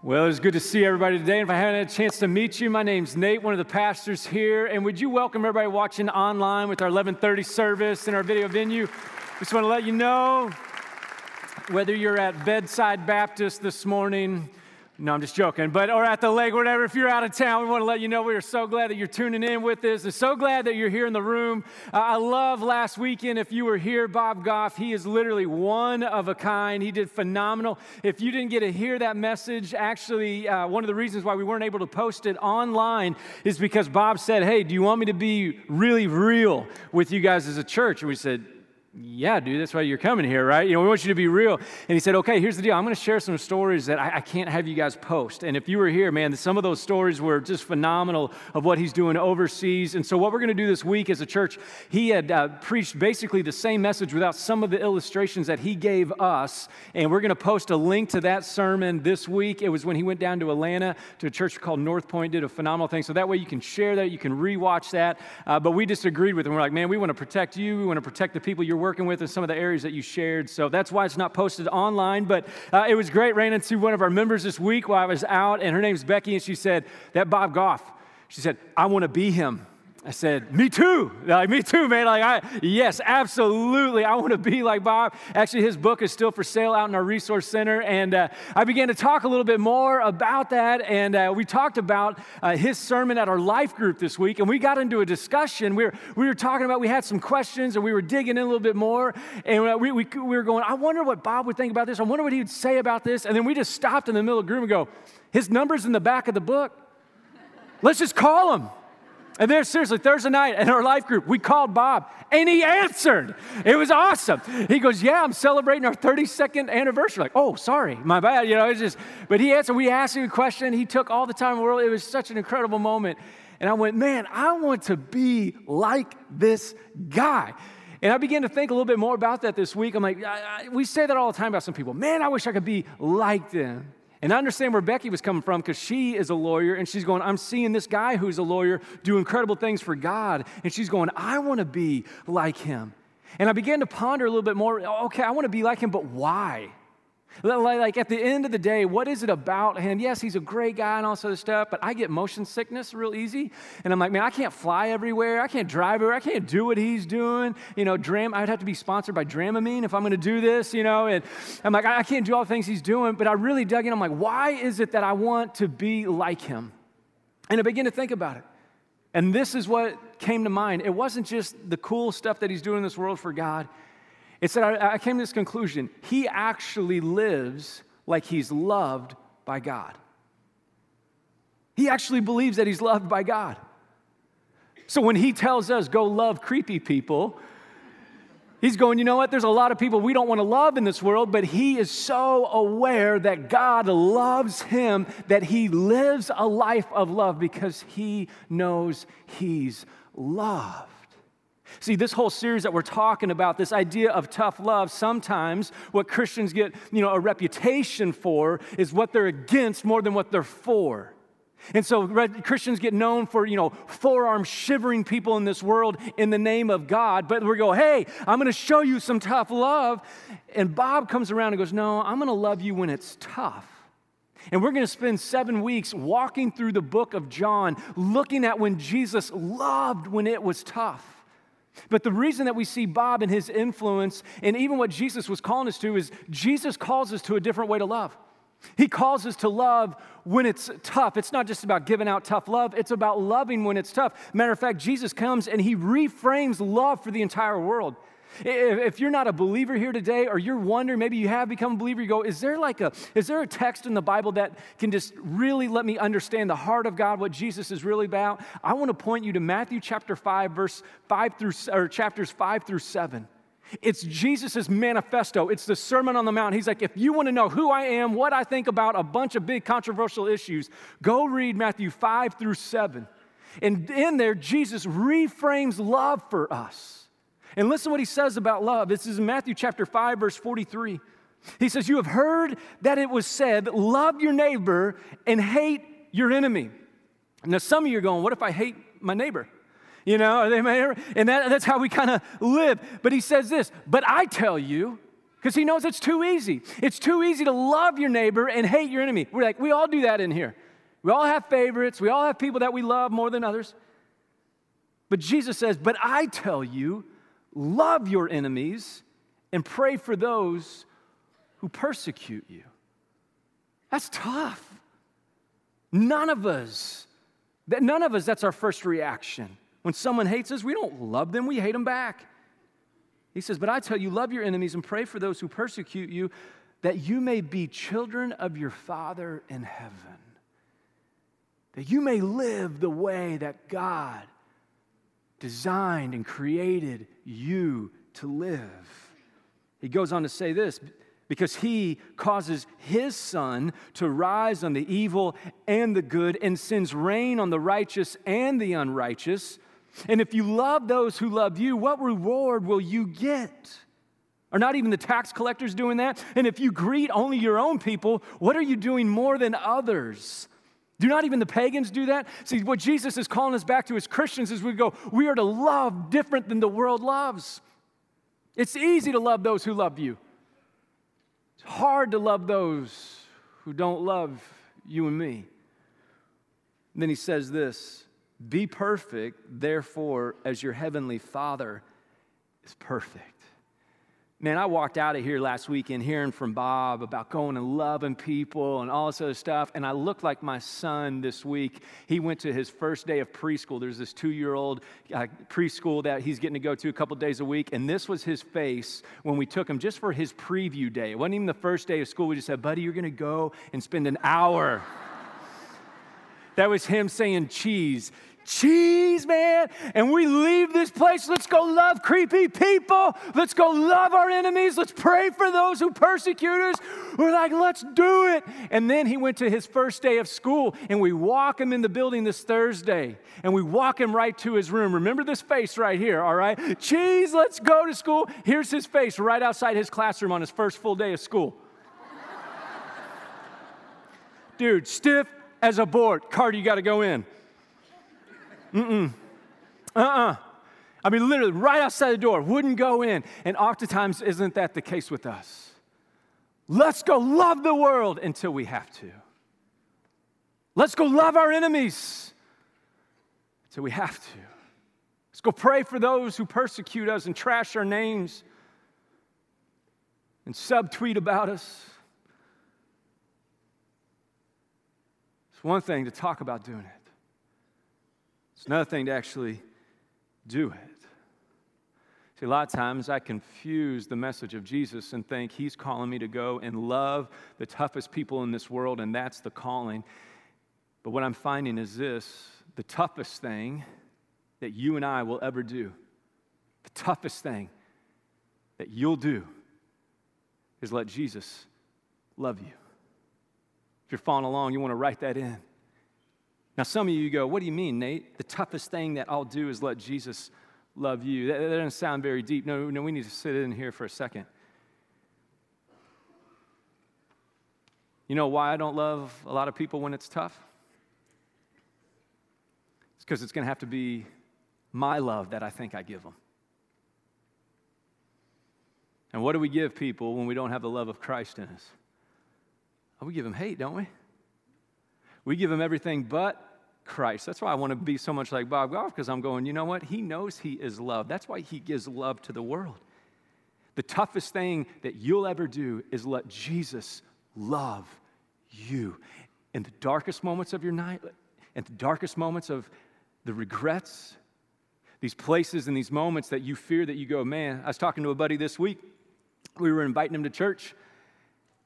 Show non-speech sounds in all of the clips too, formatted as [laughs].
Well, it's good to see everybody today. If I haven't had a chance to meet you, my name's Nate, one of the pastors here, and would you welcome everybody watching online with our 11:30 service in our video venue? Just want to let you know whether you're at Bedside Baptist this morning, no, I'm just joking. But or at the lake, whatever. If you're out of town, we want to let you know we are so glad that you're tuning in with us, and so glad that you're here in the room. Uh, I love last weekend. If you were here, Bob Goff, he is literally one of a kind. He did phenomenal. If you didn't get to hear that message, actually, uh, one of the reasons why we weren't able to post it online is because Bob said, "Hey, do you want me to be really real with you guys as a church?" And we said, yeah, dude, that's why you're coming here, right? You know, we want you to be real. And he said, okay, here's the deal. I'm going to share some stories that I, I, can't have you guys post. And if you were here, man, some of those stories were just phenomenal of what he's doing overseas. And so, what we're going to do this week as a church, he had uh, preached basically the same message without some of the illustrations that he gave us. And we're going to post a link to that sermon this week. It was when he went down to Atlanta to a church called North Point, did a phenomenal thing. So that way you can share that, you can rewatch that. Uh, but we disagreed with him. We're like, man, we want to protect you, we want to protect the people you're working with in some of the areas that you shared. So that's why it's not posted online. But uh, it was great. Ran into one of our members this week while I was out, and her name's Becky, and she said, That Bob Goff, she said, I want to be him. I said, Me too. Like, me too, man. Like, I, yes, absolutely. I want to be like Bob. Actually, his book is still for sale out in our resource center. And uh, I began to talk a little bit more about that. And uh, we talked about uh, his sermon at our life group this week. And we got into a discussion. We were, we were talking about, we had some questions and we were digging in a little bit more. And uh, we, we, we were going, I wonder what Bob would think about this. I wonder what he would say about this. And then we just stopped in the middle of the room and go, His number's in the back of the book. Let's just call him. And then, seriously, Thursday night in our life group, we called Bob and he answered. It was awesome. He goes, Yeah, I'm celebrating our 32nd anniversary. Like, oh, sorry, my bad. You know, it's just, but he answered. We asked him a question. He took all the time in the world. It was such an incredible moment. And I went, Man, I want to be like this guy. And I began to think a little bit more about that this week. I'm like, I, I, we say that all the time about some people. Man, I wish I could be like them. And I understand where Becky was coming from because she is a lawyer and she's going, I'm seeing this guy who's a lawyer do incredible things for God. And she's going, I want to be like him. And I began to ponder a little bit more okay, I want to be like him, but why? Like at the end of the day, what is it about him? Yes, he's a great guy and all sort of stuff, but I get motion sickness real easy. And I'm like, man, I can't fly everywhere. I can't drive everywhere. I can't do what he's doing. You know, Dram, I'd have to be sponsored by Dramamine if I'm going to do this, you know. And I'm like, I can't do all the things he's doing. But I really dug in. I'm like, why is it that I want to be like him? And I began to think about it. And this is what came to mind. It wasn't just the cool stuff that he's doing in this world for God. It said, I, I came to this conclusion. He actually lives like he's loved by God. He actually believes that he's loved by God. So when he tells us, go love creepy people, he's going, you know what? There's a lot of people we don't want to love in this world, but he is so aware that God loves him that he lives a life of love because he knows he's loved. See, this whole series that we're talking about, this idea of tough love, sometimes what Christians get, you know, a reputation for is what they're against more than what they're for. And so Christians get known for, you know, forearm shivering people in this world in the name of God. But we go, hey, I'm going to show you some tough love. And Bob comes around and goes, no, I'm going to love you when it's tough. And we're going to spend seven weeks walking through the book of John, looking at when Jesus loved when it was tough. But the reason that we see Bob and his influence, and even what Jesus was calling us to, is Jesus calls us to a different way to love. He calls us to love when it's tough. It's not just about giving out tough love, it's about loving when it's tough. Matter of fact, Jesus comes and he reframes love for the entire world. If you're not a believer here today, or you're wondering, maybe you have become a believer, you go, is there like a, is there a text in the Bible that can just really let me understand the heart of God, what Jesus is really about? I want to point you to Matthew chapter 5, verse 5 through, or chapters 5 through 7. It's Jesus' manifesto. It's the Sermon on the Mount. He's like, if you want to know who I am, what I think about a bunch of big controversial issues, go read Matthew 5 through 7. And in there, Jesus reframes love for us. And listen what he says about love. This is in Matthew chapter 5, verse 43. He says, You have heard that it was said, love your neighbor and hate your enemy. Now, some of you are going, What if I hate my neighbor? You know, they? And that, that's how we kind of live. But he says this, But I tell you, because he knows it's too easy. It's too easy to love your neighbor and hate your enemy. We're like, we all do that in here. We all have favorites, we all have people that we love more than others. But Jesus says, But I tell you, love your enemies and pray for those who persecute you. That's tough. None of us, that none of us, that's our first reaction. When someone hates us, we don't love them, we hate them back. He says, But I tell you, love your enemies and pray for those who persecute you, that you may be children of your Father in heaven. That you may live the way that God designed and created you to live. He goes on to say this because he causes his sun to rise on the evil and the good and sends rain on the righteous and the unrighteous. And if you love those who love you, what reward will you get? Are not even the tax collectors doing that? And if you greet only your own people, what are you doing more than others? Do not even the pagans do that? See, what Jesus is calling us back to as Christians is we go, we are to love different than the world loves. It's easy to love those who love you. It's hard to love those who don't love you and me. And then he says this Be perfect, therefore, as your heavenly Father is perfect. Man, I walked out of here last weekend hearing from Bob about going and loving people and all this other stuff, and I looked like my son this week. He went to his first day of preschool. There's this two year old uh, preschool that he's getting to go to a couple days a week, and this was his face when we took him just for his preview day. It wasn't even the first day of school. We just said, Buddy, you're going to go and spend an hour. [laughs] that was him saying cheese cheese, man. And we leave this place. Let's go love creepy people. Let's go love our enemies. Let's pray for those who persecute us. We're like, let's do it. And then he went to his first day of school, and we walk him in the building this Thursday, and we walk him right to his room. Remember this face right here, all right? Cheese, let's go to school. Here's his face right outside his classroom on his first full day of school. [laughs] Dude, stiff as a board. Carter, you got to go in. Mm-mm. Uh-uh. I mean, literally, right outside the door, wouldn't go in. And oftentimes, isn't that the case with us? Let's go love the world until we have to. Let's go love our enemies until we have to. Let's go pray for those who persecute us and trash our names and subtweet about us. It's one thing to talk about doing it. It's another thing to actually do it. See, a lot of times I confuse the message of Jesus and think he's calling me to go and love the toughest people in this world, and that's the calling. But what I'm finding is this the toughest thing that you and I will ever do, the toughest thing that you'll do is let Jesus love you. If you're following along, you want to write that in. Now, some of you go, What do you mean, Nate? The toughest thing that I'll do is let Jesus love you. That, that doesn't sound very deep. No, no, we need to sit in here for a second. You know why I don't love a lot of people when it's tough? It's because it's going to have to be my love that I think I give them. And what do we give people when we don't have the love of Christ in us? Oh, we give them hate, don't we? We give them everything but Christ. That's why I want to be so much like Bob Goff, because I'm going, you know what? He knows He is love. That's why He gives love to the world. The toughest thing that you'll ever do is let Jesus love you. In the darkest moments of your night, in the darkest moments of the regrets, these places and these moments that you fear that you go, man, I was talking to a buddy this week. We were inviting him to church,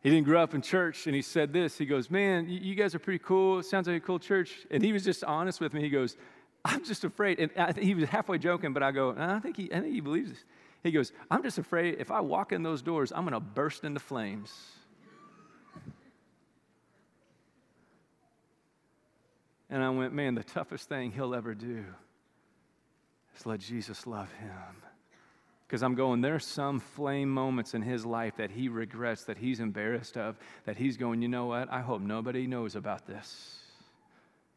he didn't grow up in church, and he said this. He goes, Man, you guys are pretty cool. It sounds like a cool church. And he was just honest with me. He goes, I'm just afraid. And I, he was halfway joking, but I go, I think he, I think he believes this. He goes, I'm just afraid if I walk in those doors, I'm going to burst into flames. And I went, Man, the toughest thing he'll ever do is let Jesus love him. Because I'm going, there's some flame moments in his life that he regrets, that he's embarrassed of, that he's going, you know what? I hope nobody knows about this.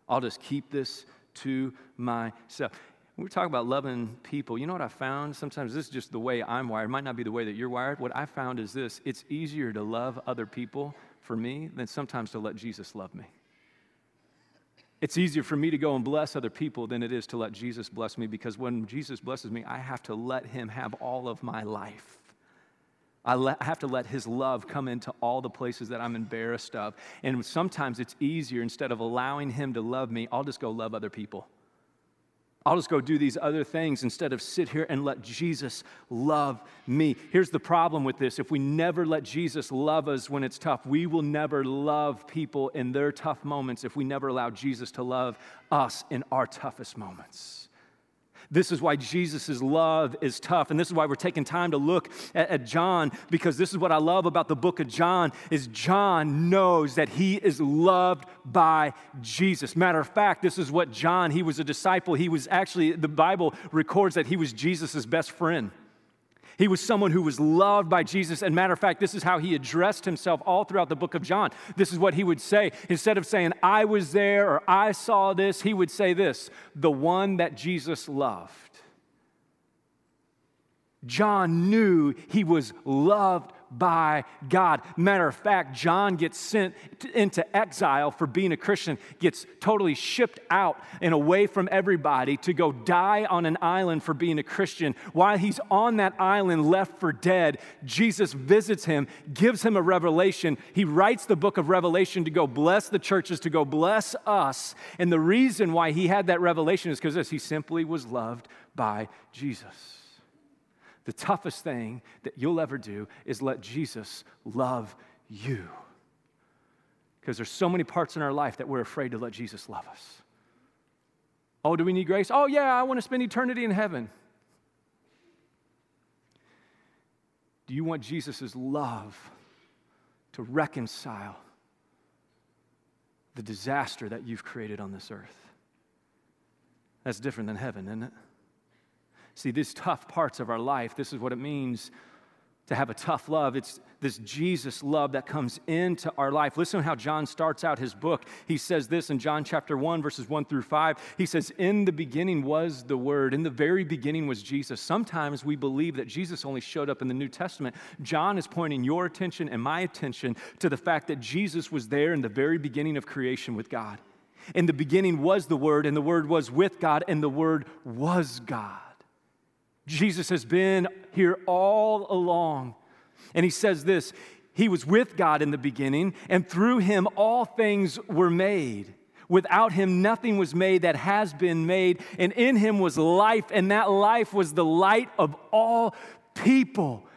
I'll just keep this to myself. when we talk about loving people, you know what I found? Sometimes this is just the way I'm wired. It might not be the way that you're wired. What I found is this it's easier to love other people for me than sometimes to let Jesus love me. It's easier for me to go and bless other people than it is to let Jesus bless me because when Jesus blesses me, I have to let him have all of my life. I, I have to let his love come into all the places that I'm embarrassed of. And sometimes it's easier, instead of allowing him to love me, I'll just go love other people. I'll just go do these other things instead of sit here and let Jesus love me. Here's the problem with this if we never let Jesus love us when it's tough, we will never love people in their tough moments if we never allow Jesus to love us in our toughest moments. This is why Jesus' love is tough. And this is why we're taking time to look at, at, John, because this is what I love about the book of John is John knows that he is loved by Jesus. Matter of fact, this is what John, he was a disciple. He was actually, the Bible records that he was Jesus' best friend. He was someone who was loved by Jesus. And matter of fact, this is how he addressed himself all throughout the book of John. This is what he would say. Instead of saying, I was there or I saw this, he would say this the one that Jesus loved. John knew he was loved by God. Matter of fact, John gets sent into exile for being a Christian, gets totally shipped out and away from everybody to go die on an island for being a Christian. While he's on that island, left for dead, Jesus visits him, gives him a revelation. He writes the book of Revelation to go bless the churches, to go bless us. And the reason why he had that revelation is because this he simply was loved by Jesus. The toughest thing that you'll ever do is let Jesus love you. Because there's so many parts in our life that we're afraid to let Jesus love us. Oh, do we need grace? Oh, yeah, I want to spend eternity in heaven. Do you want Jesus' love to reconcile the disaster that you've created on this earth? That's different than heaven, isn't it? See, these tough parts of our life, this is what it means to have a tough love. It's this Jesus love that comes into our life. Listen to how John starts out his book. He says this in John chapter 1, verses 1 through 5. He says, In the beginning was the Word. In the very beginning was Jesus. Sometimes we believe that Jesus only showed up in the New Testament. John is pointing your attention and my attention to the fact that Jesus was there in the very beginning of creation with God. In the beginning was the Word, and the Word was with God, and the Word was God. Jesus has been here all along. And he says this He was with God in the beginning, and through him all things were made. Without him, nothing was made that has been made. And in him was life, and that life was the light of all people.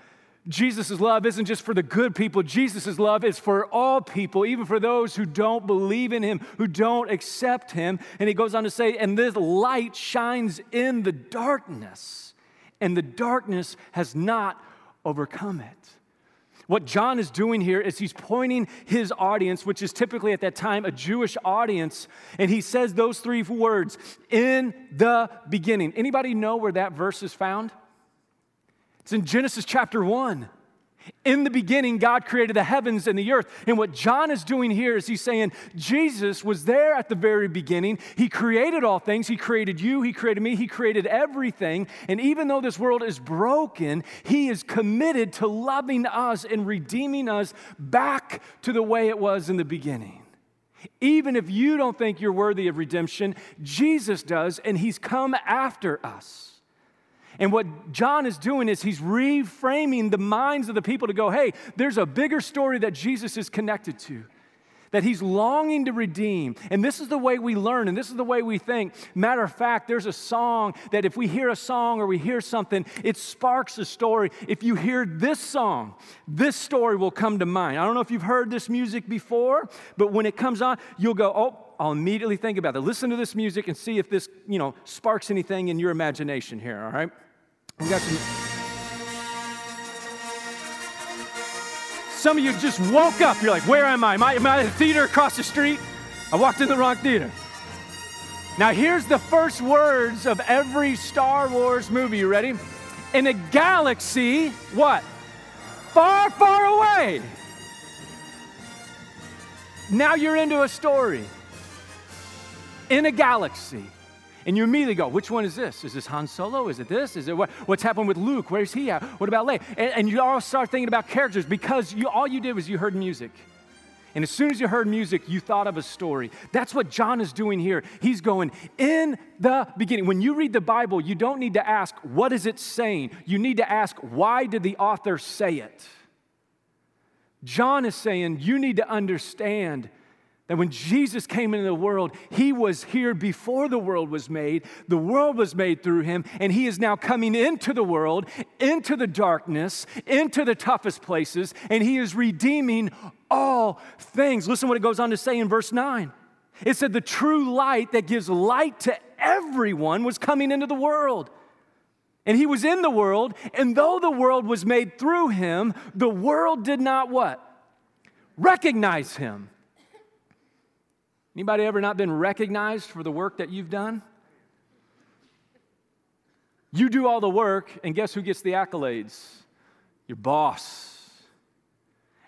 Jesus' love isn't just for the good people. Jesus' love is for all people, even for those who don't believe in him, who don't accept him. And he goes on to say, and this light shines in the darkness and the darkness has not overcome it. What John is doing here is he's pointing his audience, which is typically at that time a Jewish audience, and he says those three words, in the beginning. Anybody know where that verse is found? It's in Genesis chapter 1. In the beginning, God created the heavens and the earth. And what John is doing here is he's saying Jesus was there at the very beginning. He created all things. He created you, He created me, He created everything. And even though this world is broken, He is committed to loving us and redeeming us back to the way it was in the beginning. Even if you don't think you're worthy of redemption, Jesus does, and He's come after us. And what John is doing is he's reframing the minds of the people to go, hey, there's a bigger story that Jesus is connected to, that he's longing to redeem. And this is the way we learn, and this is the way we think. Matter of fact, there's a song that if we hear a song or we hear something, it sparks a story. If you hear this song, this story will come to mind. I don't know if you've heard this music before, but when it comes on, you'll go, oh, I'll immediately think about it. Listen to this music and see if this, you know, sparks anything in your imagination here, all right? We got some. Some of you just woke up. You're like, where am I? Am I, am I at the theater across the street? I walked in the wrong theater. Now, here's the first words of every Star Wars movie. You ready? In a galaxy, what? Far, far away. Now you're into a story. In a galaxy And you immediately go, which one is this? Is this Han Solo? Is it this? Is it what, what's happened with Luke? Where's he at? What about Leia? And, and you all start thinking about characters because you, all you did was you heard music. And as soon as you heard music, you thought of a story. That's what John is doing here. He's going, in the beginning. When you read the Bible, you don't need to ask, what is it saying? You need to ask, why did the author say it? John is saying, you need to understand that when Jesus came into the world, he was here before the world was made. The world was made through him, and he is now coming into the world, into the darkness, into the toughest places, and he is redeeming all things. Listen what it goes on to say in verse 9. It said, The true light that gives light to everyone was coming into the world. And he was in the world, and though the world was made through him, the world did not what? Recognize him. Anybody ever not been recognized for the work that you've done? You do all the work, and guess who gets the accolades? Your boss.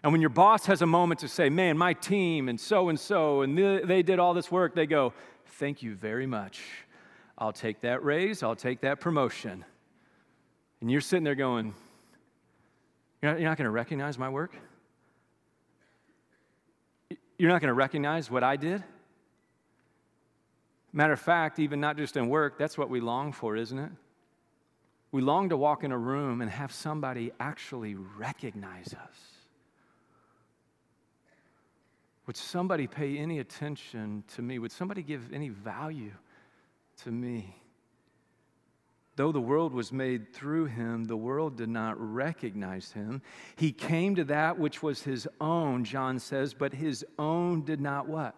And when your boss has a moment to say, man, my team and so and so, and they did all this work, they go, thank you very much. I'll take that raise, I'll take that promotion. And you're sitting there going, you're not, not going to recognize my work? You're not going to recognize what I did? Matter of fact, even not just in work, that's what we long for, isn't it? We long to walk in a room and have somebody actually recognize us. Would somebody pay any attention to me? Would somebody give any value to me? Though the world was made through him, the world did not recognize him. He came to that which was his own, John says, but his own did not what?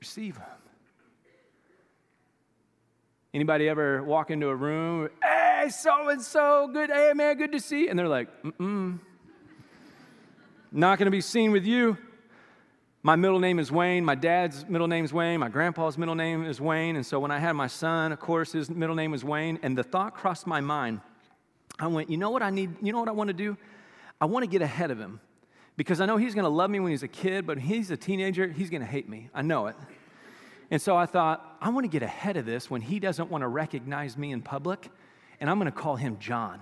Receive him. Anybody ever walk into a room, hey, so and so, good, hey, man, good to see you? And they're like, mm-mm. Not to be seen with you. My middle name is Wayne. My dad's middle name is Wayne. My grandpa's middle name is Wayne. And so when I had my son, of course, his middle name was Wayne. And the thought crossed my mind. I went, you know what I need? You know what I want to do? I want to get ahead of him because I know he's going to love me when he's a kid, but he's a teenager, he's going to hate me. I know it. And so I thought, I want to get ahead of this when he doesn't want to recognize me in public, and I'm going to call him John.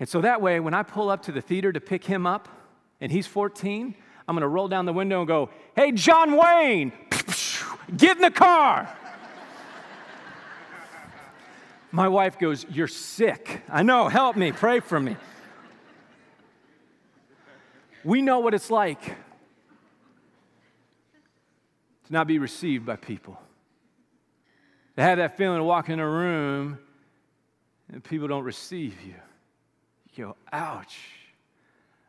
And so that way, when I pull up to the theater to pick him up, and he's 14, I'm going to roll down the window and go, Hey, John Wayne, [laughs] get in the car. My wife goes, You're sick. I know, help me, pray for me. We know what it's like to not be received by people. To have that feeling to walk in a room and people don't receive you. You go, ouch.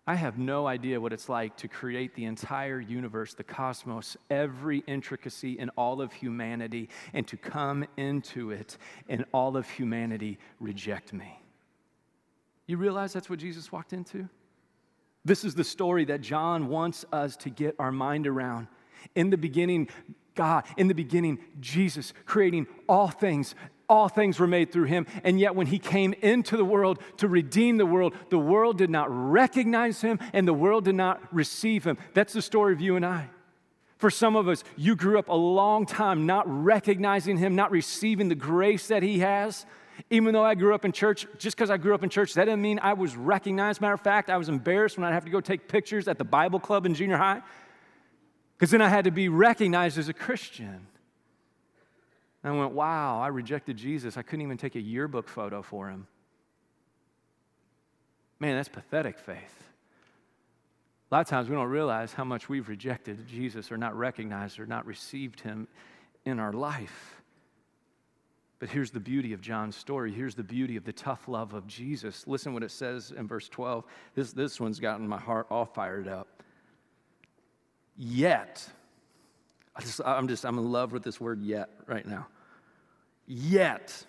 I have no idea what it's like to create the entire universe, the cosmos, every intricacy in all of humanity, and to come into it and all of humanity reject me. You realize that's what Jesus walked into? This is the story that John wants us to get our mind around. In the beginning, God, in the beginning, Jesus creating all things. All things were made through him. And yet, when he came into the world to redeem the world, the world did not recognize him and the world did not receive him. That's the story of you and I. For some of us, you grew up a long time not recognizing him, not receiving the grace that he has. Even though I grew up in church, just because I grew up in church, that didn't mean I was recognized. Matter of fact, I was embarrassed when I'd have to go take pictures at the Bible club in junior high because then I had to be recognized as a Christian. And I went, wow, I rejected Jesus. I couldn't even take a yearbook photo for him. Man, that's pathetic faith. A lot of times we don't realize how much we've rejected Jesus or not recognized or not received him in our life. But here's the beauty of John's story. Here's the beauty of the tough love of Jesus. Listen what it says in verse 12. This, this one's gotten my heart all fired up. Yet, I just, I'm just, I'm in love with this word yet right now. Yet,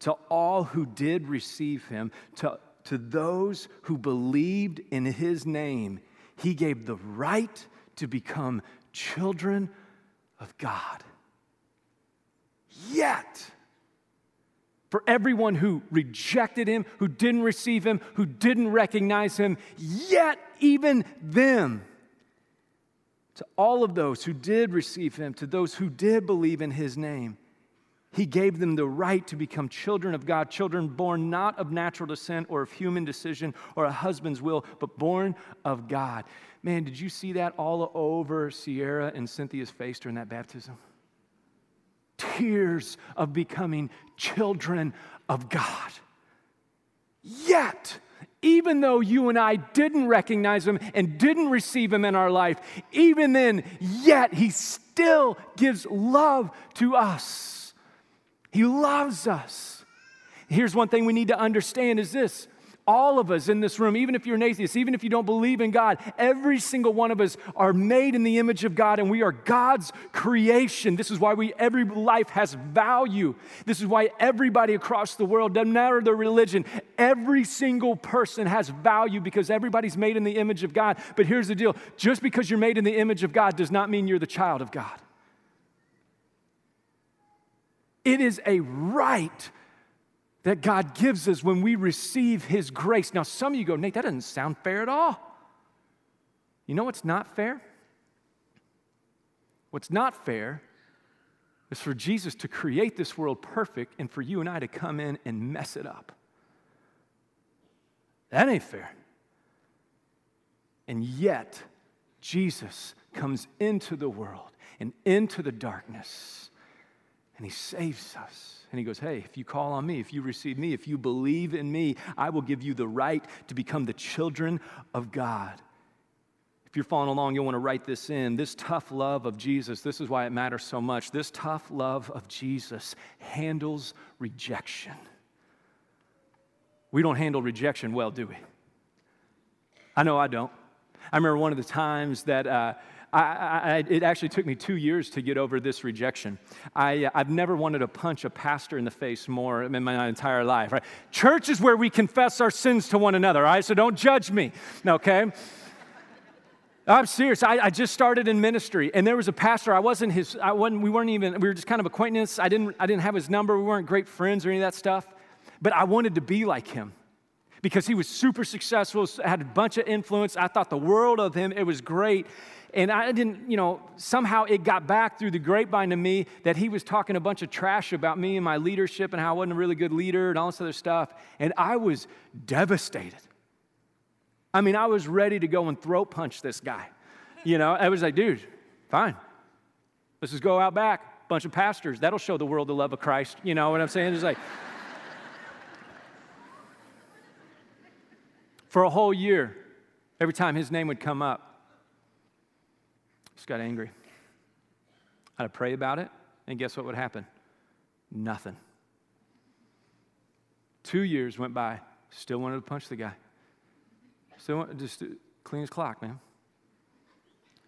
to all who did receive him, to, to those who believed in his name, he gave the right to become children of God. Yet, for everyone who rejected him, who didn't receive him, who didn't recognize him, yet even them to all of those who did receive him, to those who did believe in his name, He gave them the right to become children of God, children born not of natural descent or of human decision or a husband's will, but born of God. Man, did you see that all over Sierra and Cynthia's face during that baptism? Tears of becoming children of God. Yet, even though you and I didn't recognize him and didn't receive him in our life, even then, yet he still gives love to us. He loves us. Here's one thing we need to understand is this all of us in this room, even if you're an atheist, even if you don't believe in God, every single one of us are made in the image of God and we are God's creation. This is why we every life has value. This is why everybody across the world, doesn't matter their religion, every single person has value because everybody's made in the image of God. But here's the deal just because you're made in the image of God does not mean you're the child of God. It is a right that God gives us when we receive His grace. Now, some of you go, Nate, that doesn't sound fair at all. You know what's not fair? What's not fair is for Jesus to create this world perfect and for you and I to come in and mess it up. That ain't fair. And yet, Jesus comes into the world and into the darkness and he saves us. And he goes, Hey, if you call on me, if you receive me, if you believe in me, I will give you the right to become the children of God. If you're following along, you'll want to write this in. This tough love of Jesus, this is why it matters so much. This tough love of Jesus handles rejection. We don't handle rejection well, do we? I know I don't. I remember one of the times that. Uh, I, I, it actually took me two years to get over this rejection. I, uh, have never wanted to punch a pastor in the face more in my entire life. Right? Church is where we confess our sins to one another, all right? So don't judge me, okay? I'm serious. I, I, just started in ministry, and there was a pastor. I wasn't his. I wasn't. We weren't even. We were just kind of acquaintances. I didn't. I didn't have his number. We weren't great friends or any of that stuff. But I wanted to be like him because he was super successful. Had a bunch of influence. I thought the world of him. It was great. And I didn't, you know, somehow it got back through the grapevine to me that he was talking a bunch of trash about me and my leadership and how I wasn't a really good leader and all this other stuff. And I was devastated. I mean, I was ready to go and throat punch this guy. You know, I was like, dude, fine. Let's just go out back. Bunch of pastors. That'll show the world the love of Christ. You know what I'm saying? It's like, [laughs] for a whole year, every time his name would come up, just got angry. I'd pray about it, and guess what would happen? Nothing. Two years went by, still wanted to punch the guy. Still just clean his clock, man.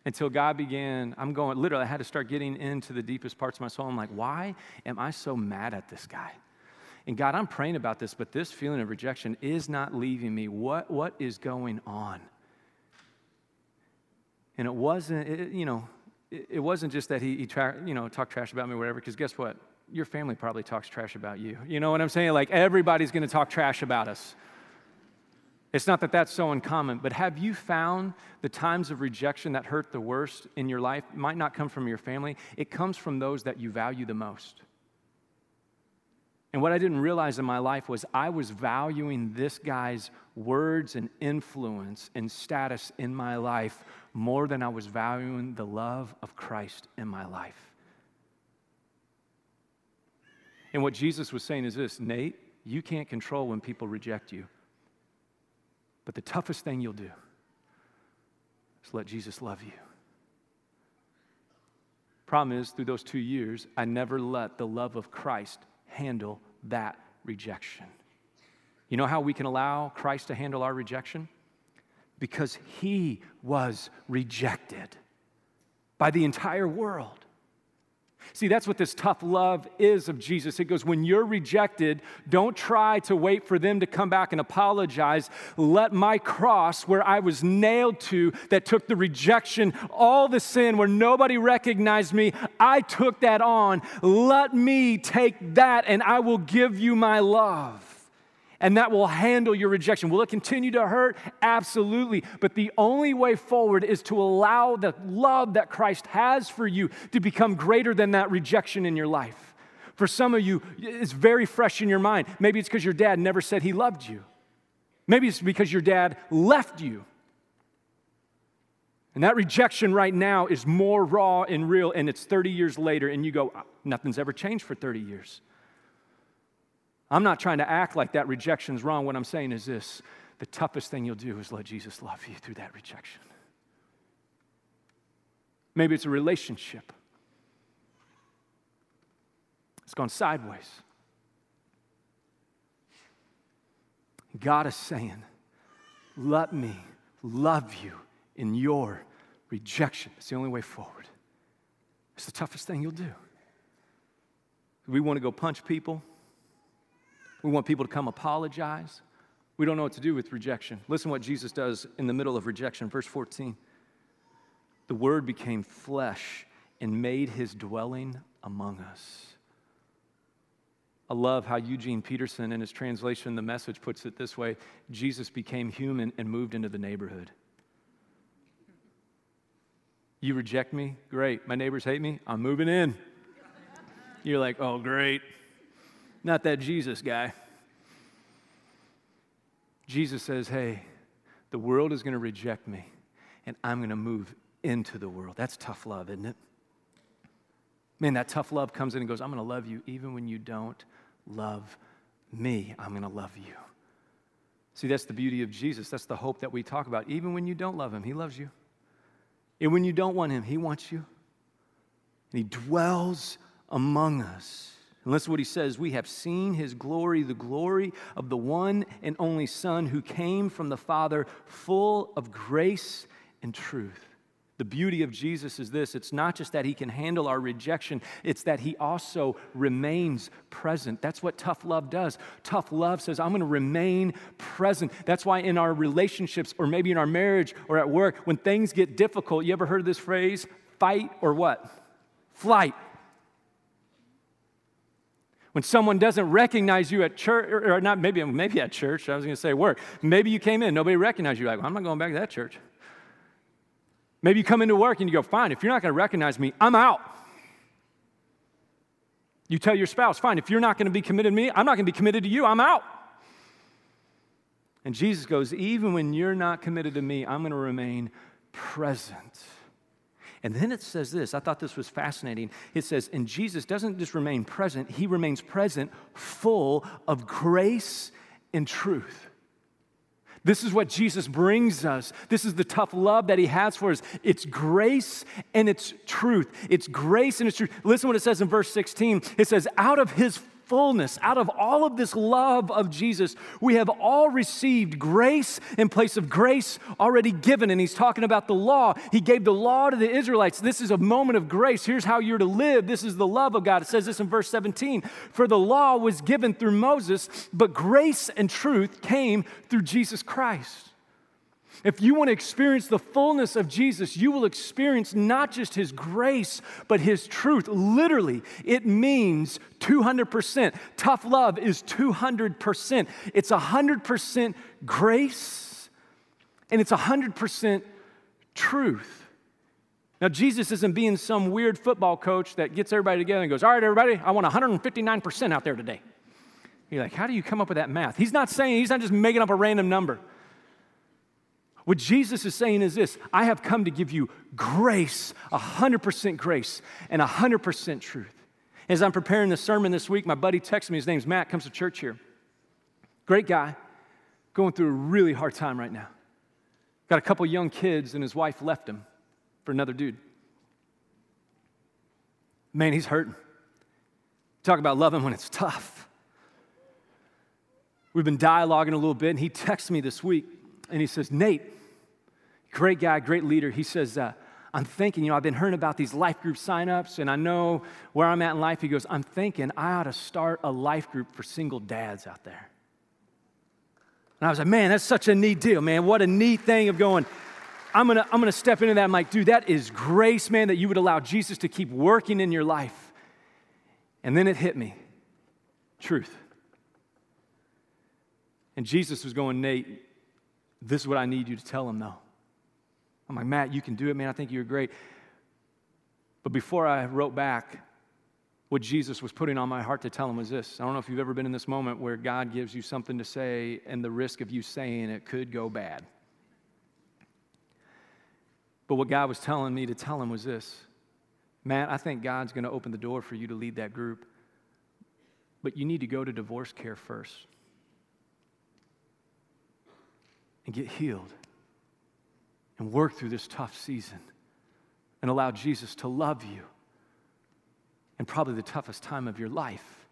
Until God began, I'm going, literally, I had to start getting into the deepest parts of my soul. I'm like, why am I so mad at this guy? And God, I'm praying about this, but this feeling of rejection is not leaving me. What, what is going on? And it wasn't, it, you know, it, it, wasn't just that he, he tra- you know, talked trash about me or whatever, because guess what? Your family probably talks trash about you. You know what I'm saying? Like everybody's going to talk trash about us. It's not that that's so uncommon, but have you found the times of rejection that hurt the worst in your life might not come from your family? It comes from those that you value the most. And what I didn't realize in my life was I was valuing this guy's words and influence and status in my life more than I was valuing the love of Christ in my life. And what Jesus was saying is this Nate, you can't control when people reject you. But the toughest thing you'll do is let Jesus love you. Problem is, through those two years, I never let the love of Christ handle that rejection. You know how we can allow Christ to handle our rejection? Because he was rejected by the entire world. See, that's what this tough love is of Jesus. It goes, when you're rejected, don't try to wait for them to come back and apologize. Let my cross, where I was nailed to, that took the rejection, all the sin, where nobody recognized me, I took that on. Let me take that, and I will give you my love and that will handle your rejection. Will it continue to hurt? Absolutely. But the only way forward is to allow the love that Christ has for you to become greater than that rejection in your life. For some of you, it's very fresh in your mind. Maybe it's because your dad never said he loved you. Maybe it's because your dad left you. And that rejection right now is more raw and real, and it's 30 years later, and you go, ah, nothing's ever changed for 30 years. I'm not trying to act like that rejection's wrong. What I'm saying is this the toughest thing you'll do is let Jesus love you through that rejection. Maybe it's a relationship, it's gone sideways. God is saying, Let me love you in your rejection. It's the only way forward. It's the toughest thing you'll do. We want to go punch people. We want people to come apologize. We don't know what to do with rejection. Listen what Jesus does in the middle of rejection, verse 14. The Word became flesh and made his dwelling among us. I love how Eugene Peterson, in his translation, the message puts it this way Jesus became human and moved into the neighborhood. You reject me? Great. My neighbors hate me? I'm moving in. You're like, oh, great. Not that Jesus guy. Jesus says, hey, the world is going to reject me, and I'm going to move into the world. That's tough love, isn't it? Man, that tough love comes in and goes, I'm going to love you even when you don't love me. I'm going to love you. See, that's the beauty of Jesus. That's the hope that we talk about. Even when you don't love him, he loves you. And when you don't want him, he wants you. And he dwells among us. And listen what he says We have seen his glory, the glory of the one and only Son who came from the Father, full of grace and truth. The beauty of Jesus is this it's not just that he can handle our rejection, it's that he also remains present. That's what tough love does. Tough love says, I'm going to remain present. That's why in our relationships, or maybe in our marriage or at work, when things get difficult, you ever heard this phrase? Fight or what? Flight. When someone doesn't recognize you at church, or not maybe, maybe at church, I was going to say work. Maybe you came in, nobody recognized you. Like, well, I'm not going back to that church. Maybe you come into work and you go, fine, if you're not going to recognize me, I'm out. You tell your spouse, fine, if you're not going to be committed to me, I'm not going to be committed to you, I'm out. And Jesus goes, even when you're not committed to me, I'm going to remain present. And then it says this, I thought this was fascinating. It says, and Jesus doesn't just remain present, he remains present, full of grace and truth. This is what Jesus brings us. This is the tough love that he has for us. It's grace and it's truth. It's grace and it's truth. Listen what it says in verse 16. It says, out of his fullness, out of all of this love of Jesus, we have all received grace in place of grace already given. And he's talking about the law. He gave the law to the Israelites. This is a moment of grace. Here's how you're to live. This is the love of God. It says this in verse 17 For the law was given through Moses, but grace and truth came through Jesus Christ. If you want to experience the fullness of Jesus, you will experience not just his grace, but his truth. Literally, it means 200%. Tough love is 200%. It's 100% grace and it's 100% truth. Now, Jesus isn't being some weird football coach that gets everybody together and goes, All right, everybody, I want 159% out there today. You're like, How do you come up with that math? He's not saying, he's not just making up a random number. What Jesus is saying is this I have come to give you grace, 100% grace, and 100% truth. As I'm preparing the sermon this week, my buddy texted me, his name's Matt, comes to church here. Great guy, going through a really hard time right now. Got a couple young kids, and his wife left him for another dude. Man, he's hurting. Talk about loving when it's tough. We've been dialoguing a little bit, and he texted me this week, and he says, Nate, great guy, great leader. He says, uh, I'm thinking, you know, I've been hearing about these life group signups, and I know where I'm at in life. He goes, I'm thinking I ought to start a life group for single dads out there. And I was like, man, that's such a neat deal, man. What a neat thing of going, I'm gonna, I'm gonna step into that. I'm like, dude, that is grace, man, that you would allow Jesus to keep working in your life. And then it hit me truth. And Jesus was going, Nate, this is what I need you to tell him, though. I'm like, Matt, you can do it, man. I think you're great. But before I wrote back, what Jesus was putting on my heart to tell him was this. I don't know if you've ever been in this moment where God gives you something to say and the risk of you saying it could go bad. But what God was telling me to tell him was this Matt, I think God's going to open the door for you to lead that group, but you need to go to divorce care first and get healed and work through this tough season and allow Jesus to love you and probably the toughest time of your life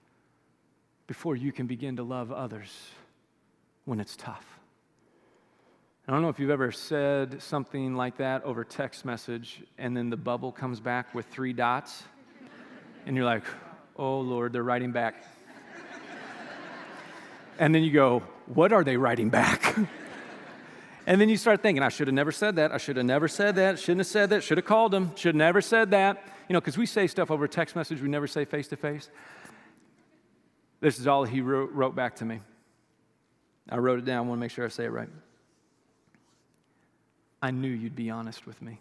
before you can begin to love others when it's tough. I don't know if you've ever said something like that over text message and then the bubble comes back with three dots and you're like, oh Lord, they're writing back. and then you go, what are they writing back? [laughs] and then you start thinking, I should have never said that. I should have never said that. Shouldn't have said that. Should have called them. Should have never said that. You know, because we say stuff over text message we never say face to face. This is all he wrote, wrote back to me. I wrote it down. I want to make sure I say it right. I knew you'd be honest with me.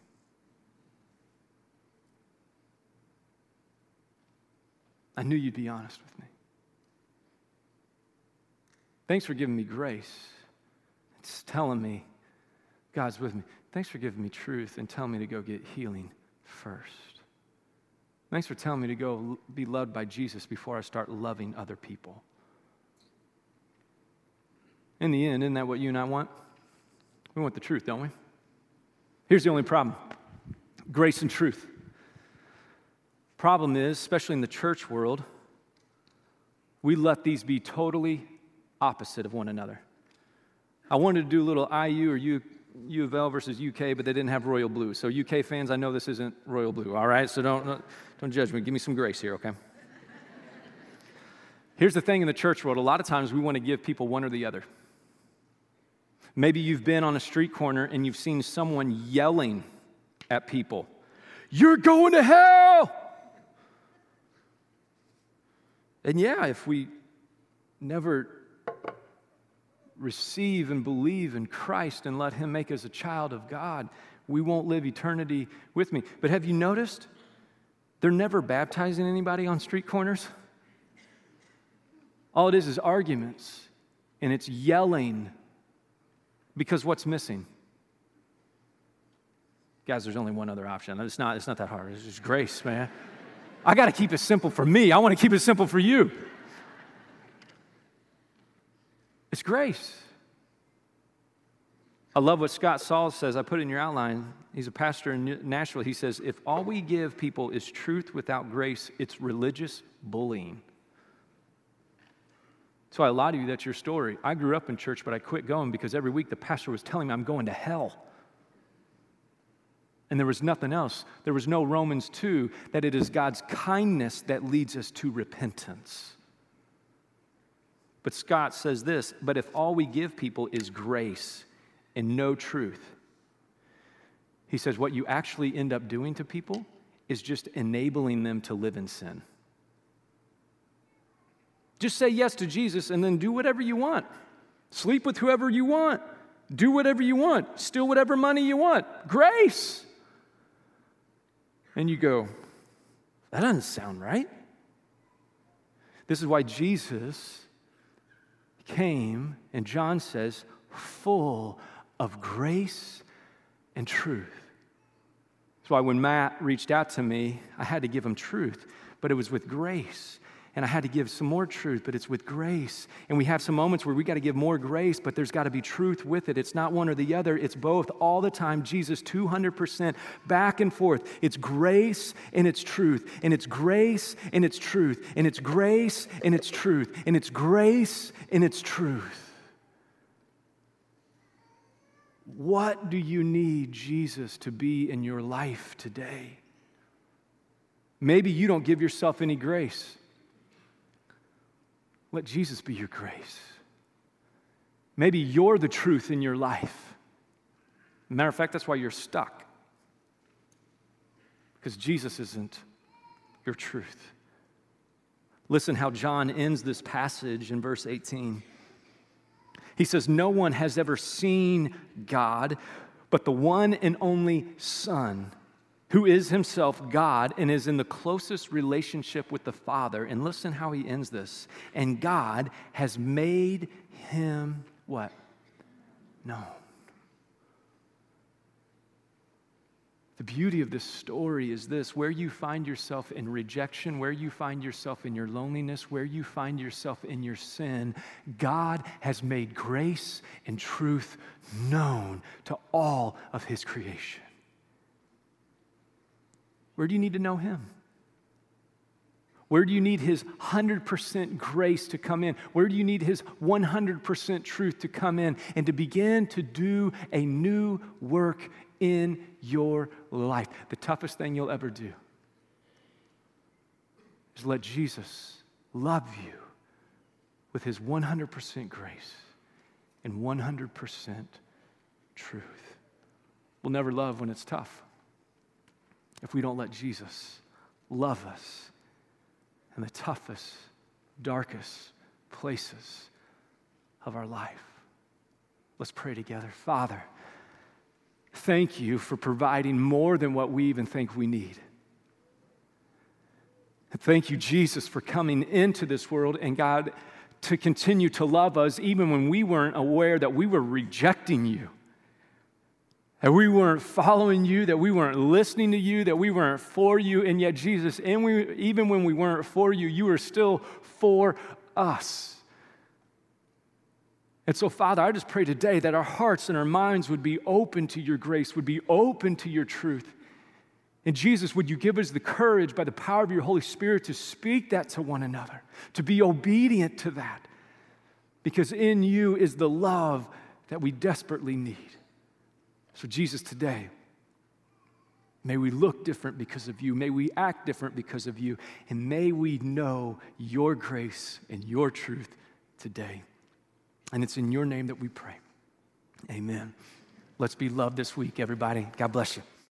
I knew you'd be honest with me. Thanks for giving me grace. It's telling me God's with me. Thanks for giving me truth and telling me to go get healing first. Thanks for telling me to go be loved by Jesus before I start loving other people. In the end, isn't that what you and I want? We want the truth, don't we? Here's the only problem grace and truth. Problem is, especially in the church world, we let these be totally opposite of one another. I wanted to do a little IU or U, U of L versus UK, but they didn't have royal blue. So, UK fans, I know this isn't royal blue, all right? So don't, don't judge me. Give me some grace here, okay? Here's the thing in the church world a lot of times we want to give people one or the other. Maybe you've been on a street corner and you've seen someone yelling at people, You're going to hell! And yeah, if we never receive and believe in Christ and let Him make us a child of God, we won't live eternity with me. But have you noticed? They're never baptizing anybody on street corners. All it is is arguments, and it's yelling because what's missing? Guys, there's only one other option. It's not, it's not that hard. It's just grace, man. I got to keep it simple for me. I want to keep it simple for you. It's grace. I love what Scott Sauls says. I put in your outline. He's a pastor in Nashville. He says, If all we give people is truth without grace, it's religious bullying. So I lie to you, that's your story. I grew up in church, but I quit going because every week the pastor was telling me I'm going to hell. And there was nothing else. There was no Romans 2 that it is God's kindness that leads us to repentance. But Scott says this but if all we give people is grace and no truth, he says what you actually end up doing to people is just enabling them to live in sin. Just say yes to Jesus and then do whatever you want. Sleep with whoever you want. Do whatever you want. Steal whatever money you want. Grace. And you go, that doesn't sound right. This is why Jesus came, and John says, full of grace and truth. That's why when Matt reached out to me, I had to give him truth, but it was with grace and I had to give some more truth, but it's with grace. And we have some moments where we got to give more grace, but there's got to be truth with it. It's not one or the other, it's both all the time. Jesus, 200% back and forth. It's grace and it's truth, and it's grace and it's truth, and it's grace and it's truth, and it's grace and it's truth. What do you need Jesus to be in your life today? Maybe you don't give yourself any grace. Let Jesus be your grace. Maybe you're the truth in your life. Matter of fact, that's why you're stuck. Because Jesus isn't your truth. Listen how John ends this passage in verse 18. He says, No one has ever seen God, but the one and only Son who is himself God and is in the closest relationship with the Father. And listen how he ends this. And God has made him what? Known. The beauty of this story is this where you find yourself in rejection, where you find yourself in your loneliness, where you find yourself in your sin, God has made grace and truth known to all of His creation. Where do you need to know Him? Where do you need His 100% grace to come in? Where do you need His 100% truth to come in and to begin to do a new work in your life? The toughest thing you'll ever do is let Jesus love you with His 100% grace and 100% truth. We'll never love when it's tough if we don't let Jesus love us in the toughest, darkest places of our life. Let's pray together. Father, thank you for providing more than what we even think we need. And thank you, Jesus, for coming into this world and God to continue to love us even when we weren't aware that we were rejecting you that we weren't following you, that we weren't listening to you, that we weren't for you. And yet, Jesus, and we, even when we weren't for you, you were still for us. And so, Father, I just pray today that our hearts and our minds would be open to your grace, would be open to your truth. And Jesus, would you give us the courage by the power of your Holy Spirit to speak that to one another, to be obedient to that? Because in you is the love that we desperately need. So, Jesus, today, may we look different because of you. May we act different because of you. And may we know your grace and your truth today. And it's in your name that we pray. Amen. Let's be loved this week, everybody. God bless you.